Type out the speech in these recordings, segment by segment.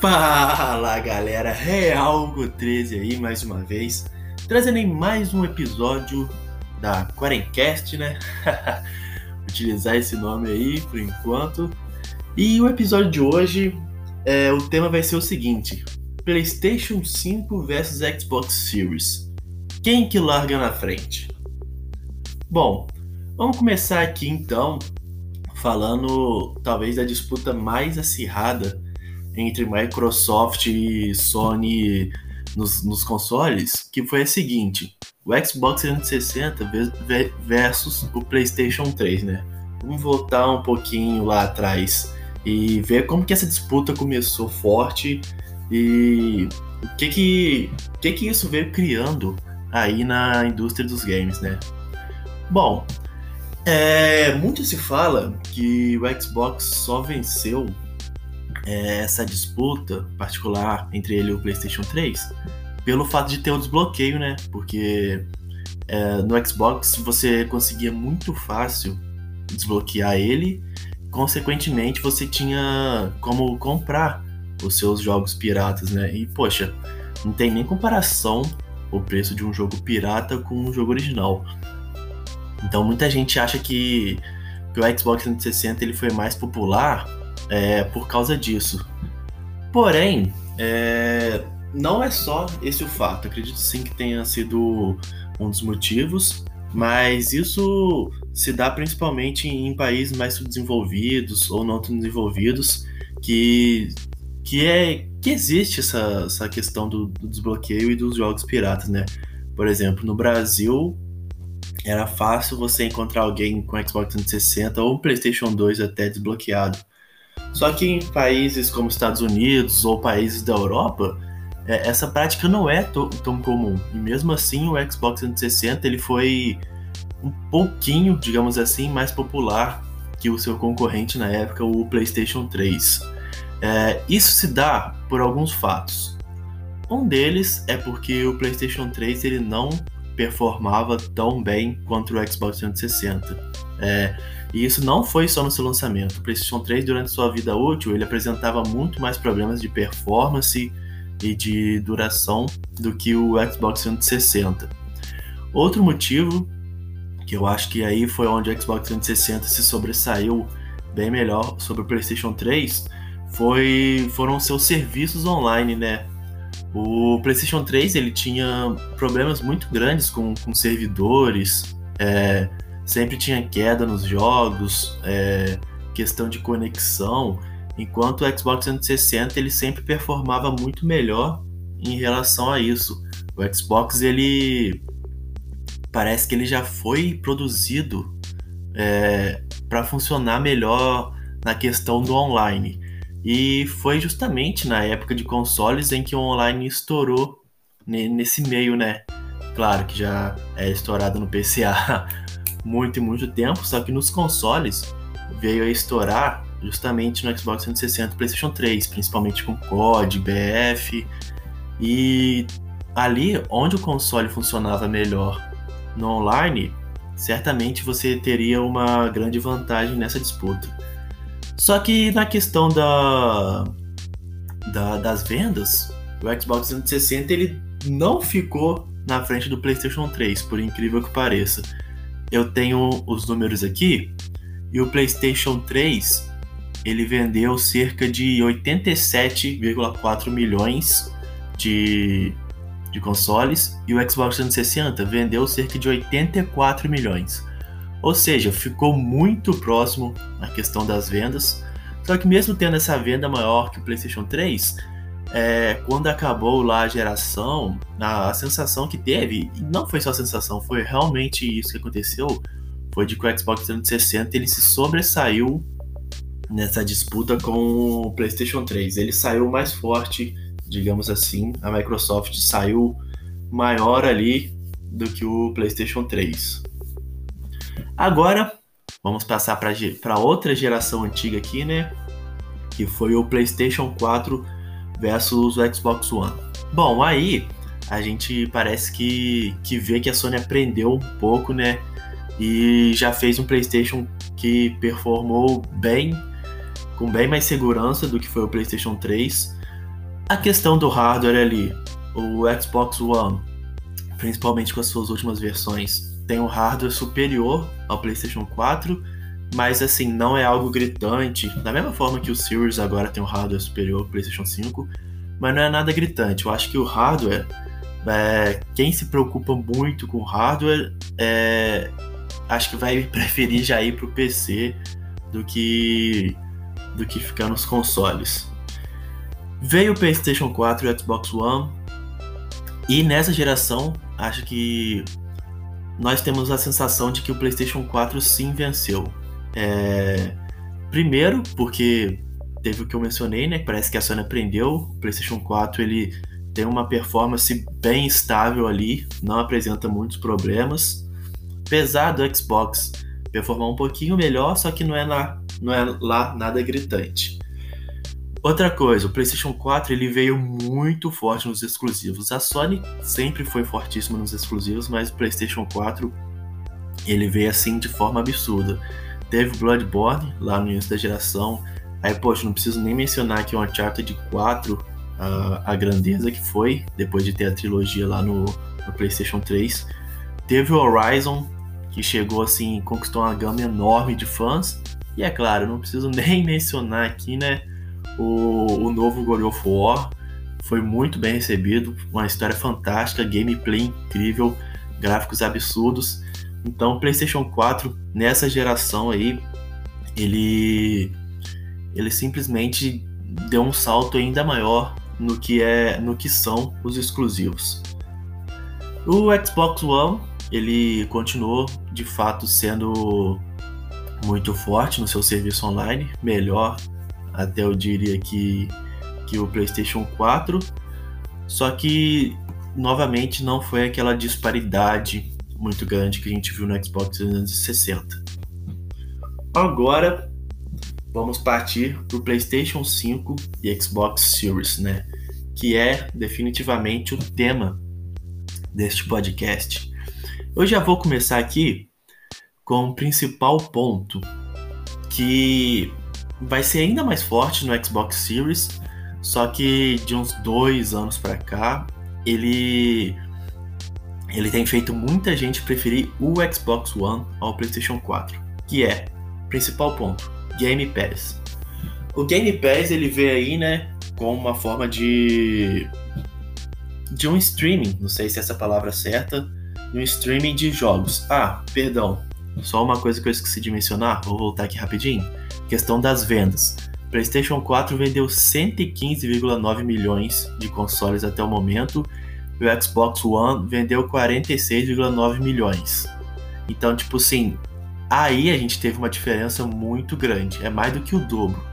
Fala galera, Realgo 13 aí mais uma vez, trazendo em mais um episódio da Quarencast, né? Utilizar esse nome aí por enquanto. E o episódio de hoje, é, o tema vai ser o seguinte: PlayStation 5 versus Xbox Series. Quem que larga na frente? Bom, vamos começar aqui então falando talvez da disputa mais acirrada entre Microsoft e Sony nos, nos consoles, que foi a seguinte: o Xbox 360 versus o PlayStation 3, né? Vamos voltar um pouquinho lá atrás e ver como que essa disputa começou forte e o que que, que, que isso veio criando aí na indústria dos games, né? Bom, é, muito se fala que o Xbox só venceu é, essa disputa particular entre ele e o PlayStation 3 pelo fato de ter o desbloqueio, né? Porque é, no Xbox você conseguia muito fácil desbloquear ele, consequentemente você tinha como comprar os seus jogos piratas, né? E poxa, não tem nem comparação o preço de um jogo pirata com um jogo original. Então muita gente acha que, que o Xbox 360 ele foi mais popular é, por causa disso. Porém, é, não é só esse o fato. Acredito sim que tenha sido um dos motivos, mas isso se dá principalmente em países mais subdesenvolvidos ou não desenvolvidos, que, que, é, que existe essa, essa questão do, do desbloqueio e dos jogos piratas, né? Por exemplo, no Brasil, era fácil você encontrar alguém com Xbox 360 ou PlayStation 2 até desbloqueado. Só que em países como Estados Unidos ou países da Europa, é, essa prática não é tão comum. E mesmo assim, o Xbox 360 ele foi um pouquinho, digamos assim, mais popular que o seu concorrente na época, o PlayStation 3. É, isso se dá por alguns fatos. Um deles é porque o PlayStation 3 ele não performava tão bem quanto o Xbox 360. É, e isso não foi só no seu lançamento. O PlayStation 3, durante sua vida útil, ele apresentava muito mais problemas de performance e de duração do que o Xbox 360. Outro motivo, que eu acho que aí foi onde o Xbox 360 se sobressaiu bem melhor sobre o PlayStation 3, foi, foram seus serviços online, né? O PlayStation 3 ele tinha problemas muito grandes com, com servidores, é, sempre tinha queda nos jogos, é, questão de conexão, enquanto o Xbox 360 ele sempre performava muito melhor em relação a isso. O Xbox ele parece que ele já foi produzido é, para funcionar melhor na questão do online. E foi justamente na época de consoles em que o online estourou nesse meio, né? Claro que já é estourado no PCA muito e muito tempo, só que nos consoles veio a estourar justamente no Xbox 360 e PlayStation 3, principalmente com COD, BF. E ali onde o console funcionava melhor no online, certamente você teria uma grande vantagem nessa disputa. Só que na questão da, da das vendas, o Xbox 360 ele não ficou na frente do PlayStation 3, por incrível que pareça eu tenho os números aqui e o PlayStation 3 ele vendeu cerca de 87,4 milhões de, de consoles e o Xbox 360 vendeu cerca de 84 milhões. Ou seja, ficou muito próximo na questão das vendas. Só que mesmo tendo essa venda maior que o PlayStation 3, é, quando acabou lá a geração, a, a, sensação que teve, e não foi só a sensação, foi realmente isso que aconteceu, foi de que o Xbox 360 ele se sobressaiu nessa disputa com o PlayStation 3. Ele saiu mais forte, digamos assim, a Microsoft saiu maior ali do que o PlayStation 3. Agora, vamos passar para outra geração antiga aqui, né? Que foi o PlayStation 4 versus o Xbox One. Bom, aí a gente parece que, que vê que a Sony aprendeu um pouco, né? E já fez um PlayStation que performou bem, com bem mais segurança do que foi o PlayStation 3. A questão do hardware ali, o Xbox One, principalmente com as suas últimas versões, tem um hardware superior ao PlayStation 4, mas assim, não é algo gritante, da mesma forma que o Series agora tem um hardware superior ao PlayStation 5, mas não é nada gritante. Eu acho que o hardware, é, quem se preocupa muito com hardware, é, acho que vai preferir já ir pro PC do que do que ficar nos consoles. Veio o PlayStation 4 e o Xbox One, e nessa geração, acho que nós temos a sensação de que o PlayStation 4 sim venceu. É... Primeiro, porque teve o que eu mencionei, né? Parece que a Sony aprendeu. O PlayStation 4 ele tem uma performance bem estável ali, não apresenta muitos problemas. Apesar do Xbox performar um pouquinho melhor, só que não é não é lá nada gritante. Outra coisa, o PlayStation 4 ele veio muito forte nos exclusivos. A Sony sempre foi fortíssima nos exclusivos, mas o PlayStation 4 ele veio assim de forma absurda. Teve Bloodborne lá no início da geração. Aí, poxa, não preciso nem mencionar que o Uncharted 4, a, a grandeza que foi, depois de ter a trilogia lá no, no PlayStation 3. Teve o Horizon, que chegou assim, conquistou uma gama enorme de fãs. E é claro, não preciso nem mencionar aqui, né? O, o novo God of War foi muito bem recebido, uma história fantástica, gameplay incrível, gráficos absurdos. Então, o PlayStation 4 nessa geração aí, ele ele simplesmente deu um salto ainda maior no que é no que são os exclusivos. O Xbox One, ele continuou de fato sendo muito forte no seu serviço online, melhor até eu diria que, que o PlayStation 4. Só que, novamente, não foi aquela disparidade muito grande que a gente viu no Xbox 360. Agora, vamos partir para o PlayStation 5 e Xbox Series, né? Que é definitivamente o tema deste podcast. Eu já vou começar aqui com o principal ponto que vai ser ainda mais forte no Xbox Series, só que de uns dois anos para cá, ele ele tem feito muita gente preferir o Xbox One ao PlayStation 4, que é principal ponto, Game Pass. O Game Pass ele vê aí, né, como uma forma de de um streaming, não sei se é essa palavra é certa, um streaming de jogos. Ah, perdão, só uma coisa que eu esqueci de mencionar, vou voltar aqui rapidinho Questão das vendas. PlayStation 4 vendeu 115,9 milhões de consoles até o momento e o Xbox One vendeu 46,9 milhões. Então, tipo assim, aí a gente teve uma diferença muito grande, é mais do que o dobro.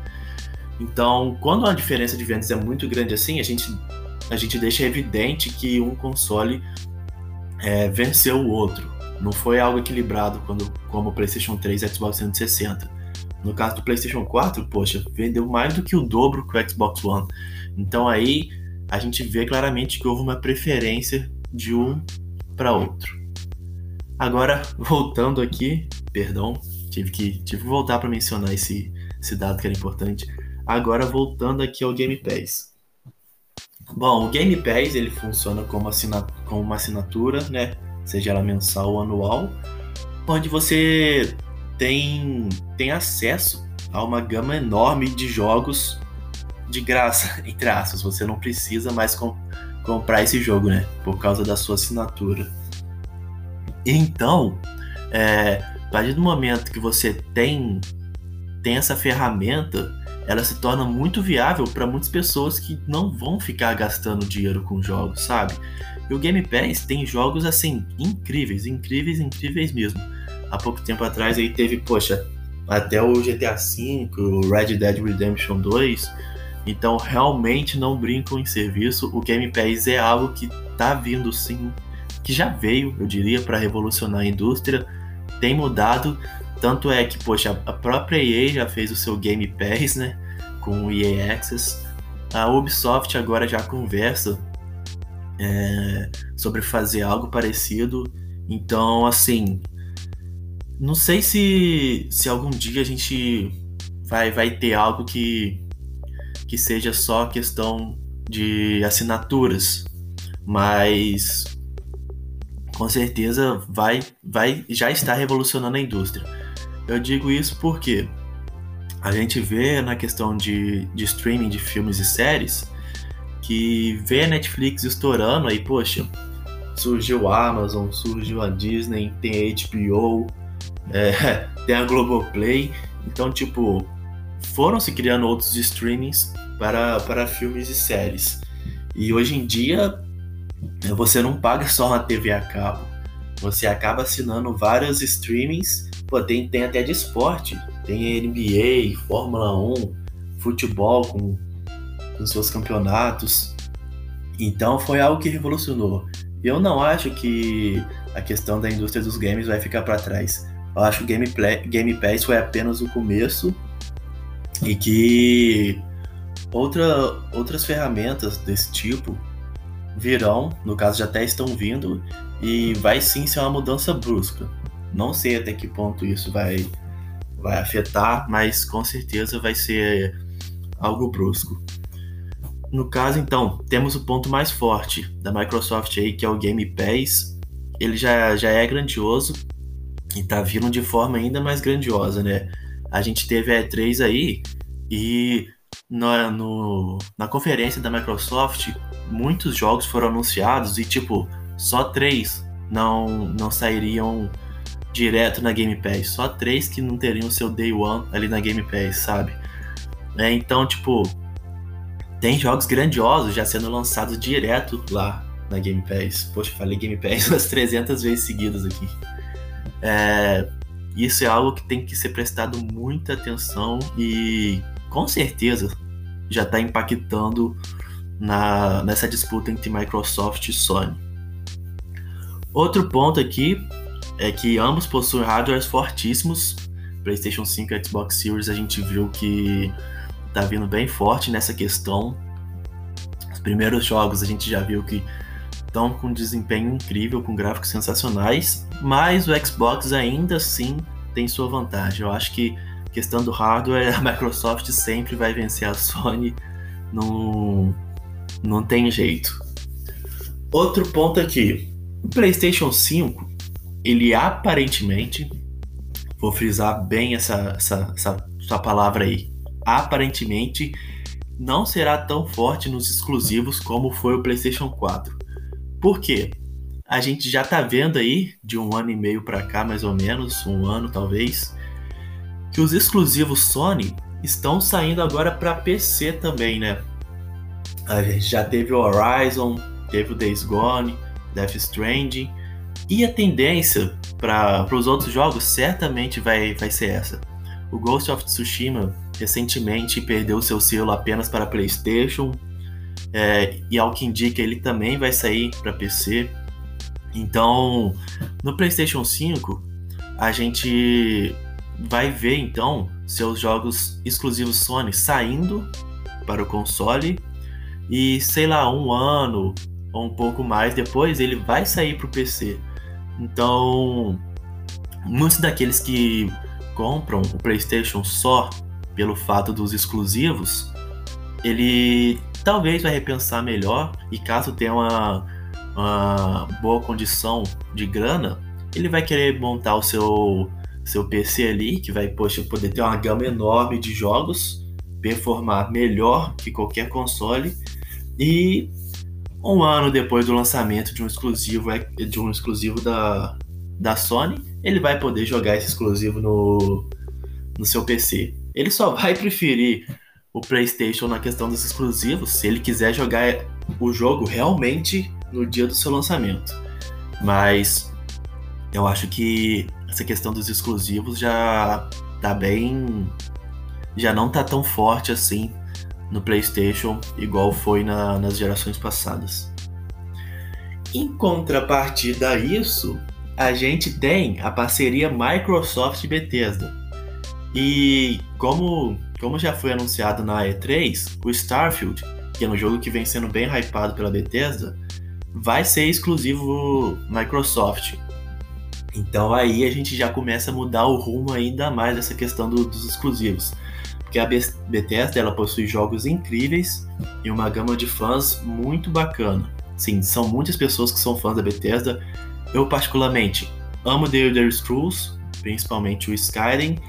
Então, quando a diferença de vendas é muito grande assim, a gente, a gente deixa evidente que um console é, venceu o outro. Não foi algo equilibrado quando, como o PlayStation 3 e Xbox 360. No caso do PlayStation 4, poxa, vendeu mais do que o dobro que o Xbox One. Então aí a gente vê claramente que houve uma preferência de um para outro. Agora, voltando aqui, perdão, tive que, tive que voltar para mencionar esse, esse dado que era importante. Agora, voltando aqui ao Game Pass. Bom, o Game Pass ele funciona como, assina, como uma assinatura, né? Seja ela mensal ou anual, onde você tem, tem acesso a uma gama enorme de jogos de graça, entre aspas. Você não precisa mais com, comprar esse jogo, né? Por causa da sua assinatura. Então, é, a partir do momento que você tem, tem essa ferramenta, ela se torna muito viável para muitas pessoas que não vão ficar gastando dinheiro com jogos, sabe? E o Game Pass tem jogos assim incríveis, incríveis, incríveis mesmo há pouco tempo atrás aí teve, poxa, até o GTA V, o Red Dead Redemption 2. Então realmente não brincam em serviço. O Game Pass é algo que tá vindo sim, que já veio, eu diria, para revolucionar a indústria. Tem mudado, tanto é que, poxa, a própria EA já fez o seu Game Pass, né, com o EA Access. A Ubisoft agora já conversa é, sobre fazer algo parecido. Então, assim, não sei se, se algum dia a gente vai, vai ter algo que, que seja só questão de assinaturas, mas com certeza vai, vai já está revolucionando a indústria. Eu digo isso porque a gente vê na questão de, de streaming de filmes e séries que vê a Netflix estourando aí, poxa, surgiu a Amazon, surgiu a Disney, tem a HBO, é, tem a Globoplay, então tipo, foram se criando outros streamings para, para filmes e séries. E hoje em dia você não paga só uma TV a cabo, você acaba assinando vários streamings, pô, tem, tem até de esporte, tem NBA, Fórmula 1, futebol com, com seus campeonatos. Então foi algo que revolucionou. Eu não acho que a questão da indústria dos games vai ficar para trás. Eu acho que o Game, Pass foi apenas o começo e que outra, outras ferramentas desse tipo virão, no caso já até estão vindo, e vai sim ser uma mudança brusca. Não sei até que ponto isso vai vai afetar, mas com certeza vai ser algo brusco. No caso, então, temos o ponto mais forte da Microsoft aí, que é o Game Pass. Ele já, já é grandioso e tá vindo de forma ainda mais grandiosa, né? A gente teve a E3 aí e na, no, na conferência da Microsoft, muitos jogos foram anunciados e, tipo, só três não, não sairiam direto na Game Pass. Só três que não teriam seu Day One ali na Game Pass, sabe? É, então, tipo, tem jogos grandiosos já sendo lançados direto lá na Game Pass. Poxa, falei Game Pass umas 300 vezes seguidas aqui. É, isso é algo que tem que ser prestado muita atenção e com certeza já está impactando na, nessa disputa entre Microsoft e Sony. Outro ponto aqui é que ambos possuem hardwares fortíssimos. PlayStation 5 e Xbox Series a gente viu que tá vindo bem forte nessa questão. Os primeiros jogos a gente já viu que estão com desempenho incrível, com gráficos sensacionais, mas o Xbox ainda assim tem sua vantagem. Eu acho que questão do hardware, a Microsoft sempre vai vencer a Sony, não, não tem jeito. Outro ponto aqui, o PlayStation 5 ele aparentemente, vou frisar bem essa, essa, essa, essa palavra aí, aparentemente não será tão forte nos exclusivos como foi o PlayStation 4. Por quê? A gente já tá vendo aí, de um ano e meio para cá, mais ou menos, um ano talvez, que os exclusivos Sony estão saindo agora para PC também, né? A gente já teve o Horizon, teve o Days Gone, Death Stranding, e a tendência para os outros jogos certamente vai, vai ser essa. O Ghost of Tsushima recentemente perdeu seu selo apenas para PlayStation, é, e ao que indica ele também vai sair para PC. Então, no PlayStation 5, a gente vai ver então seus jogos exclusivos Sony saindo para o console e sei lá, um ano ou um pouco mais depois ele vai sair para o PC. Então, muitos daqueles que compram o PlayStation só pelo fato dos exclusivos, ele talvez vai repensar melhor e caso tenha uma, uma boa condição de grana, ele vai querer montar o seu seu PC ali, que vai poxa, poder ter uma gama enorme de jogos, performar melhor que qualquer console e um ano depois do lançamento de um exclusivo de um exclusivo da, da Sony, ele vai poder jogar esse exclusivo no, no seu PC. Ele só vai preferir o PlayStation na questão dos exclusivos se ele quiser jogar o jogo realmente no dia do seu lançamento. Mas eu acho que essa questão dos exclusivos já tá bem. já não tá tão forte assim no PlayStation, igual foi na, nas gerações passadas. Em contrapartida a isso, a gente tem a parceria Microsoft e Bethesda. E como, como já foi anunciado na E3, o Starfield, que é um jogo que vem sendo bem hypado pela Bethesda, vai ser exclusivo Microsoft. Então aí a gente já começa a mudar o rumo ainda mais dessa questão do, dos exclusivos. porque a Bethesda ela possui jogos incríveis e uma gama de fãs muito bacana. Sim, são muitas pessoas que são fãs da Bethesda. Eu particularmente amo The Elder Scrolls, principalmente o Skyrim.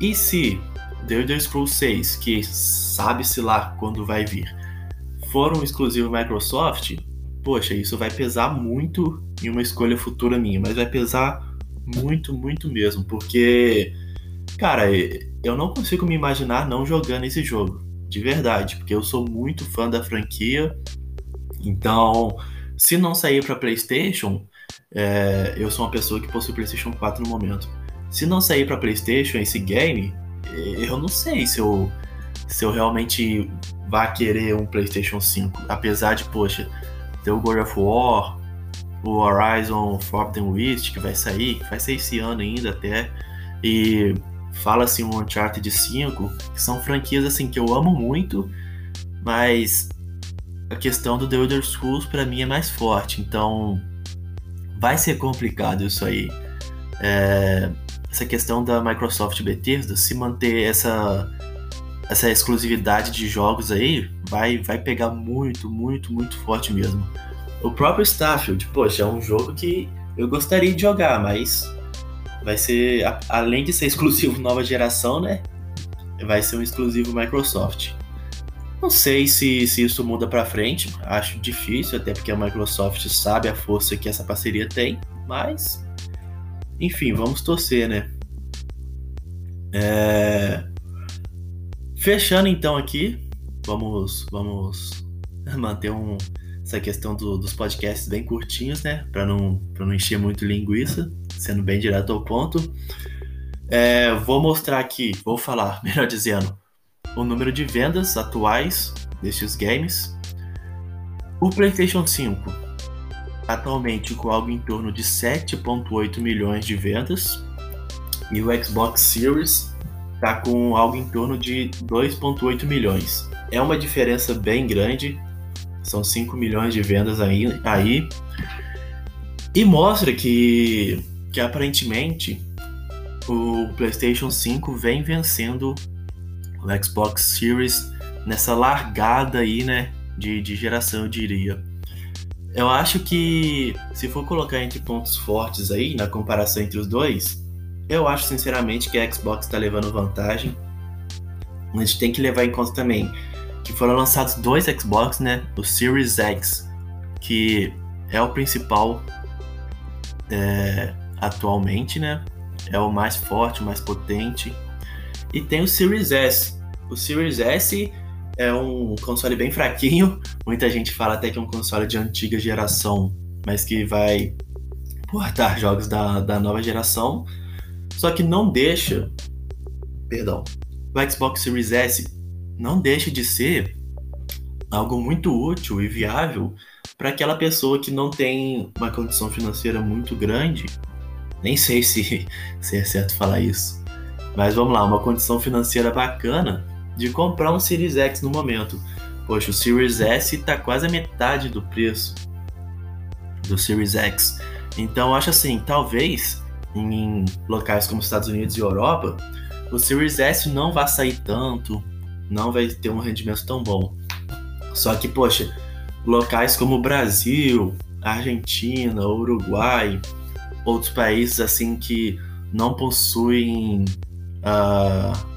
E se The Elder Scrolls 6, que sabe-se lá quando vai vir, for um exclusivo Microsoft, poxa, isso vai pesar muito em uma escolha futura minha, mas vai pesar muito, muito mesmo, porque, cara, eu não consigo me imaginar não jogando esse jogo, de verdade, porque eu sou muito fã da franquia. Então, se não sair para PlayStation, é, eu sou uma pessoa que possui PlayStation 4 no momento. Se não sair para PlayStation esse game, eu não sei se eu, se eu realmente vá querer um PlayStation 5. Apesar de, poxa, ter o God of War, o Horizon Forbidden West, que vai sair, vai sair esse ano ainda até. E fala-se um Uncharted 5, que são franquias assim que eu amo muito, mas a questão do The Elder Scrolls para mim é mais forte, então vai ser complicado isso aí. É, essa questão da Microsoft Bethesda, se manter essa, essa exclusividade de jogos aí, vai, vai pegar muito, muito, muito forte mesmo. O próprio Starfield, poxa, é um jogo que eu gostaria de jogar, mas vai ser, além de ser exclusivo nova geração, né? Vai ser um exclusivo Microsoft. Não sei se, se isso muda para frente, acho difícil, até porque a Microsoft sabe a força que essa parceria tem, mas enfim, vamos torcer, né? É... Fechando então aqui, vamos, vamos manter um, essa questão do, dos podcasts bem curtinhos, né? Para não, pra não encher muito linguiça, sendo bem direto ao ponto. É, vou mostrar aqui, vou falar, melhor dizendo, o número de vendas atuais destes games. O PlayStation 5 atualmente com algo em torno de 7,8 milhões de vendas. E o Xbox Series está com algo em torno de 2,8 milhões. É uma diferença bem grande, são 5 milhões de vendas aí. aí e mostra que, que aparentemente o PlayStation 5 vem vencendo o Xbox Series nessa largada aí, né, de, de geração, eu diria. Eu acho que se for colocar entre pontos fortes aí, na comparação entre os dois, eu acho sinceramente que a Xbox está levando vantagem. A gente tem que levar em conta também que foram lançados dois Xbox, né? O Series X, que é o principal é, atualmente, né? É o mais forte, o mais potente. E tem o Series S. O Series S é um console bem fraquinho. Muita gente fala até que é um console de antiga geração, mas que vai portar jogos da, da nova geração. Só que não deixa. Perdão. O Xbox Series S não deixa de ser algo muito útil e viável para aquela pessoa que não tem uma condição financeira muito grande. Nem sei se, se é certo falar isso. Mas vamos lá, uma condição financeira bacana de comprar um Series X no momento. Poxa, o Series S está quase a metade do preço do Series X. Então, acho assim, talvez em locais como Estados Unidos e Europa, o Series S não vai sair tanto, não vai ter um rendimento tão bom. Só que, poxa, locais como Brasil, Argentina, Uruguai, outros países assim que não possuem uh,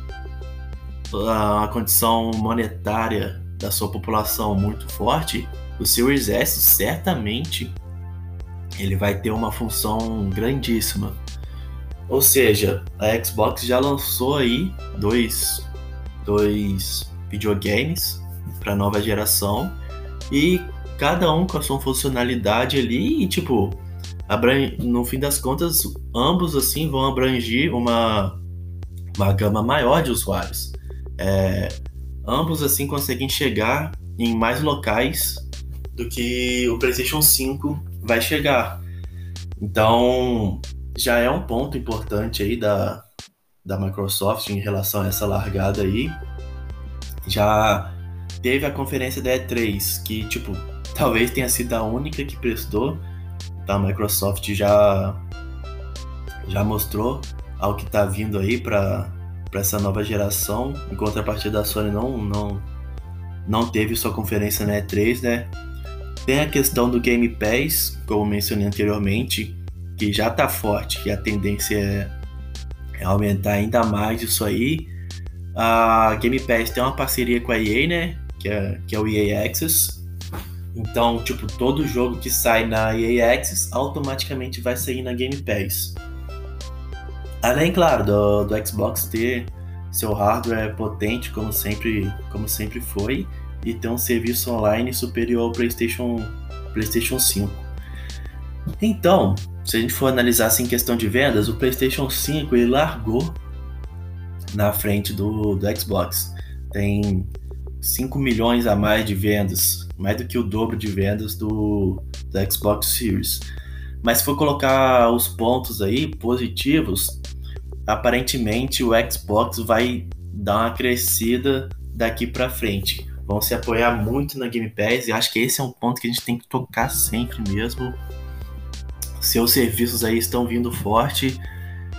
a condição monetária da sua população muito forte, o Series S certamente ele vai ter uma função grandíssima. Ou seja, a Xbox já lançou aí dois, dois videogames para nova geração e cada um com a sua funcionalidade ali e tipo no fim das contas ambos assim vão abranger uma uma gama maior de usuários. É, ambos assim conseguem chegar em mais locais do que o PlayStation 5 vai chegar. Então, já é um ponto importante aí da, da Microsoft em relação a essa largada aí. Já teve a conferência da E3, que, tipo, talvez tenha sido a única que prestou. A Microsoft já, já mostrou ao que tá vindo aí para para essa nova geração. Em contrapartida, a Sony não, não, não teve sua conferência na E3, né? Tem a questão do Game Pass, como mencionei anteriormente, que já está forte, que a tendência é, é aumentar ainda mais isso aí. A Game Pass tem uma parceria com a EA, né? Que é, que é o EA Access. Então, tipo, todo jogo que sai na EA Access automaticamente vai sair na Game Pass. Além, claro, do, do Xbox ter seu hardware potente, como sempre, como sempre foi, e ter um serviço online superior ao PlayStation, PlayStation 5. Então, se a gente for analisar assim, em questão de vendas, o PlayStation 5 ele largou na frente do, do Xbox. Tem 5 milhões a mais de vendas, mais do que o dobro de vendas do, do Xbox Series. Mas se for colocar os pontos aí positivos, aparentemente o Xbox vai dar uma crescida daqui para frente vão se apoiar muito na Game Pass e acho que esse é um ponto que a gente tem que tocar sempre mesmo. Seus serviços aí estão vindo forte,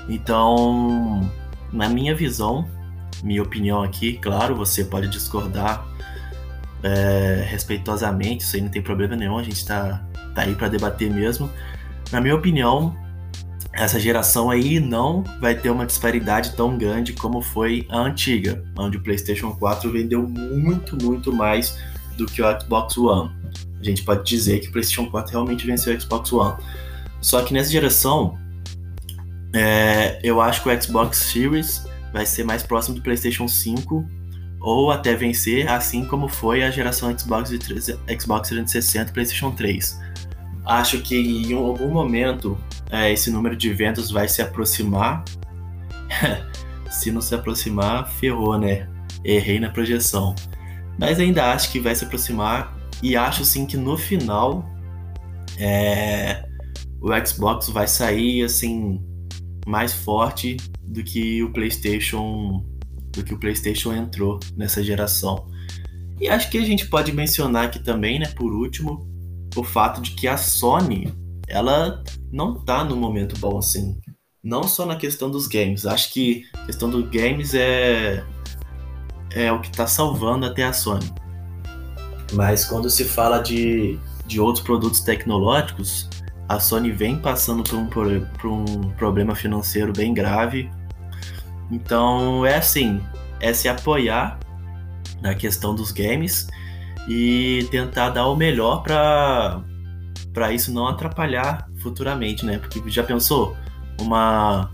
então, na minha visão, minha opinião aqui, claro, você pode discordar é, respeitosamente, isso aí não tem problema nenhum, a gente tá, tá aí para debater mesmo. Na minha opinião, essa geração aí não vai ter uma disparidade tão grande como foi a antiga, onde o PlayStation 4 vendeu muito, muito mais do que o Xbox One. A gente pode dizer que o PlayStation 4 realmente venceu o Xbox One. Só que nessa geração, é, eu acho que o Xbox Series vai ser mais próximo do PlayStation 5 ou até vencer, assim como foi a geração Xbox, Xbox 360 e PlayStation 3. Acho que em algum momento é, esse número de vendas vai se aproximar. se não se aproximar, ferrou, né? Errei na projeção. Mas ainda acho que vai se aproximar e acho sim que no final é, o Xbox vai sair assim mais forte do que o PlayStation do que o PlayStation entrou nessa geração. E acho que a gente pode mencionar aqui também, né, por último, o fato de que a Sony ela não tá no momento bom assim. Não só na questão dos games. Acho que a questão dos games é, é o que tá salvando até a Sony. Mas quando se fala de, de outros produtos tecnológicos, a Sony vem passando por um, por um problema financeiro bem grave. Então é assim, é se apoiar na questão dos games e tentar dar o melhor para para isso não atrapalhar futuramente, né? Porque já pensou uma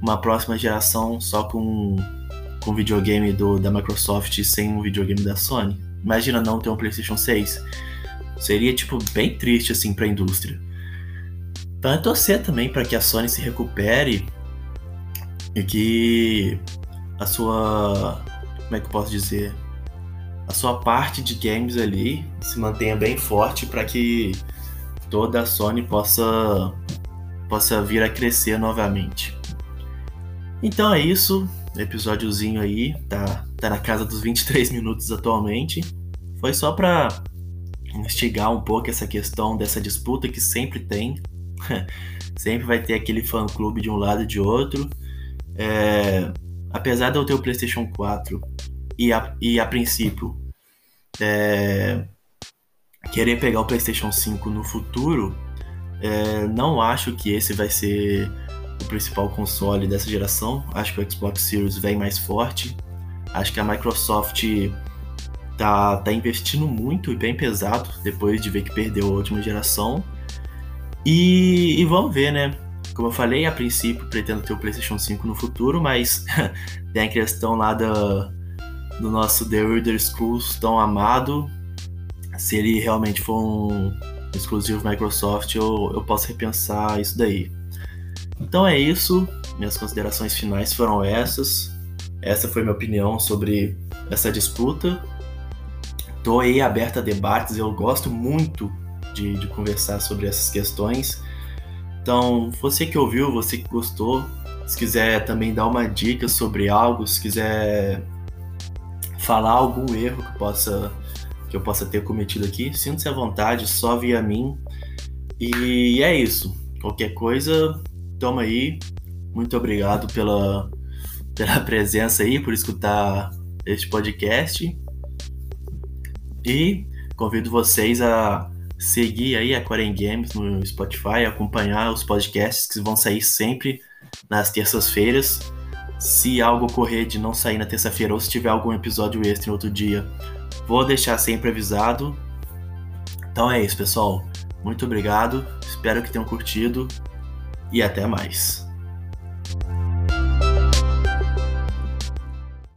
uma próxima geração só com com videogame do, da Microsoft sem um videogame da Sony? Imagina não ter um PlayStation 6. Seria tipo bem triste assim para a indústria. Então é torcer também para que a Sony se recupere e que a sua como é que eu posso dizer a sua parte de games ali se mantenha bem forte para que toda a Sony possa, possa vir a crescer novamente. Então é isso, episódiozinho aí, tá, tá na casa dos 23 minutos atualmente. Foi só para instigar um pouco essa questão dessa disputa que sempre tem. sempre vai ter aquele fã-clube de um lado e de outro. É, apesar de eu ter o PlayStation 4 e a, e a princípio é, querer pegar o PlayStation 5 no futuro, é, não acho que esse vai ser o principal console dessa geração. Acho que o Xbox Series vem mais forte. Acho que a Microsoft tá, tá investindo muito e bem pesado depois de ver que perdeu a última geração. E, e vamos ver, né? Como eu falei, a princípio pretendo ter o PlayStation 5 no futuro, mas tem a questão lá da, do nosso The Elder Scrolls tão amado se ele realmente for um exclusivo Microsoft, eu, eu posso repensar isso daí. Então é isso, minhas considerações finais foram essas. Essa foi minha opinião sobre essa disputa. Estou aí aberto a debates, eu gosto muito de, de conversar sobre essas questões. Então, você que ouviu, você que gostou, se quiser também dar uma dica sobre algo, se quiser falar algum erro que possa que eu possa ter cometido aqui, sinta-se à vontade, só via mim. E é isso. Qualquer coisa, toma aí. Muito obrigado pela, pela presença aí, por escutar este podcast. E convido vocês a seguir aí a Quarem Games no Spotify, acompanhar os podcasts que vão sair sempre nas terças-feiras. Se algo ocorrer de não sair na terça-feira ou se tiver algum episódio extra em outro dia, vou deixar sempre avisado. Então é isso, pessoal. Muito obrigado. Espero que tenham curtido e até mais.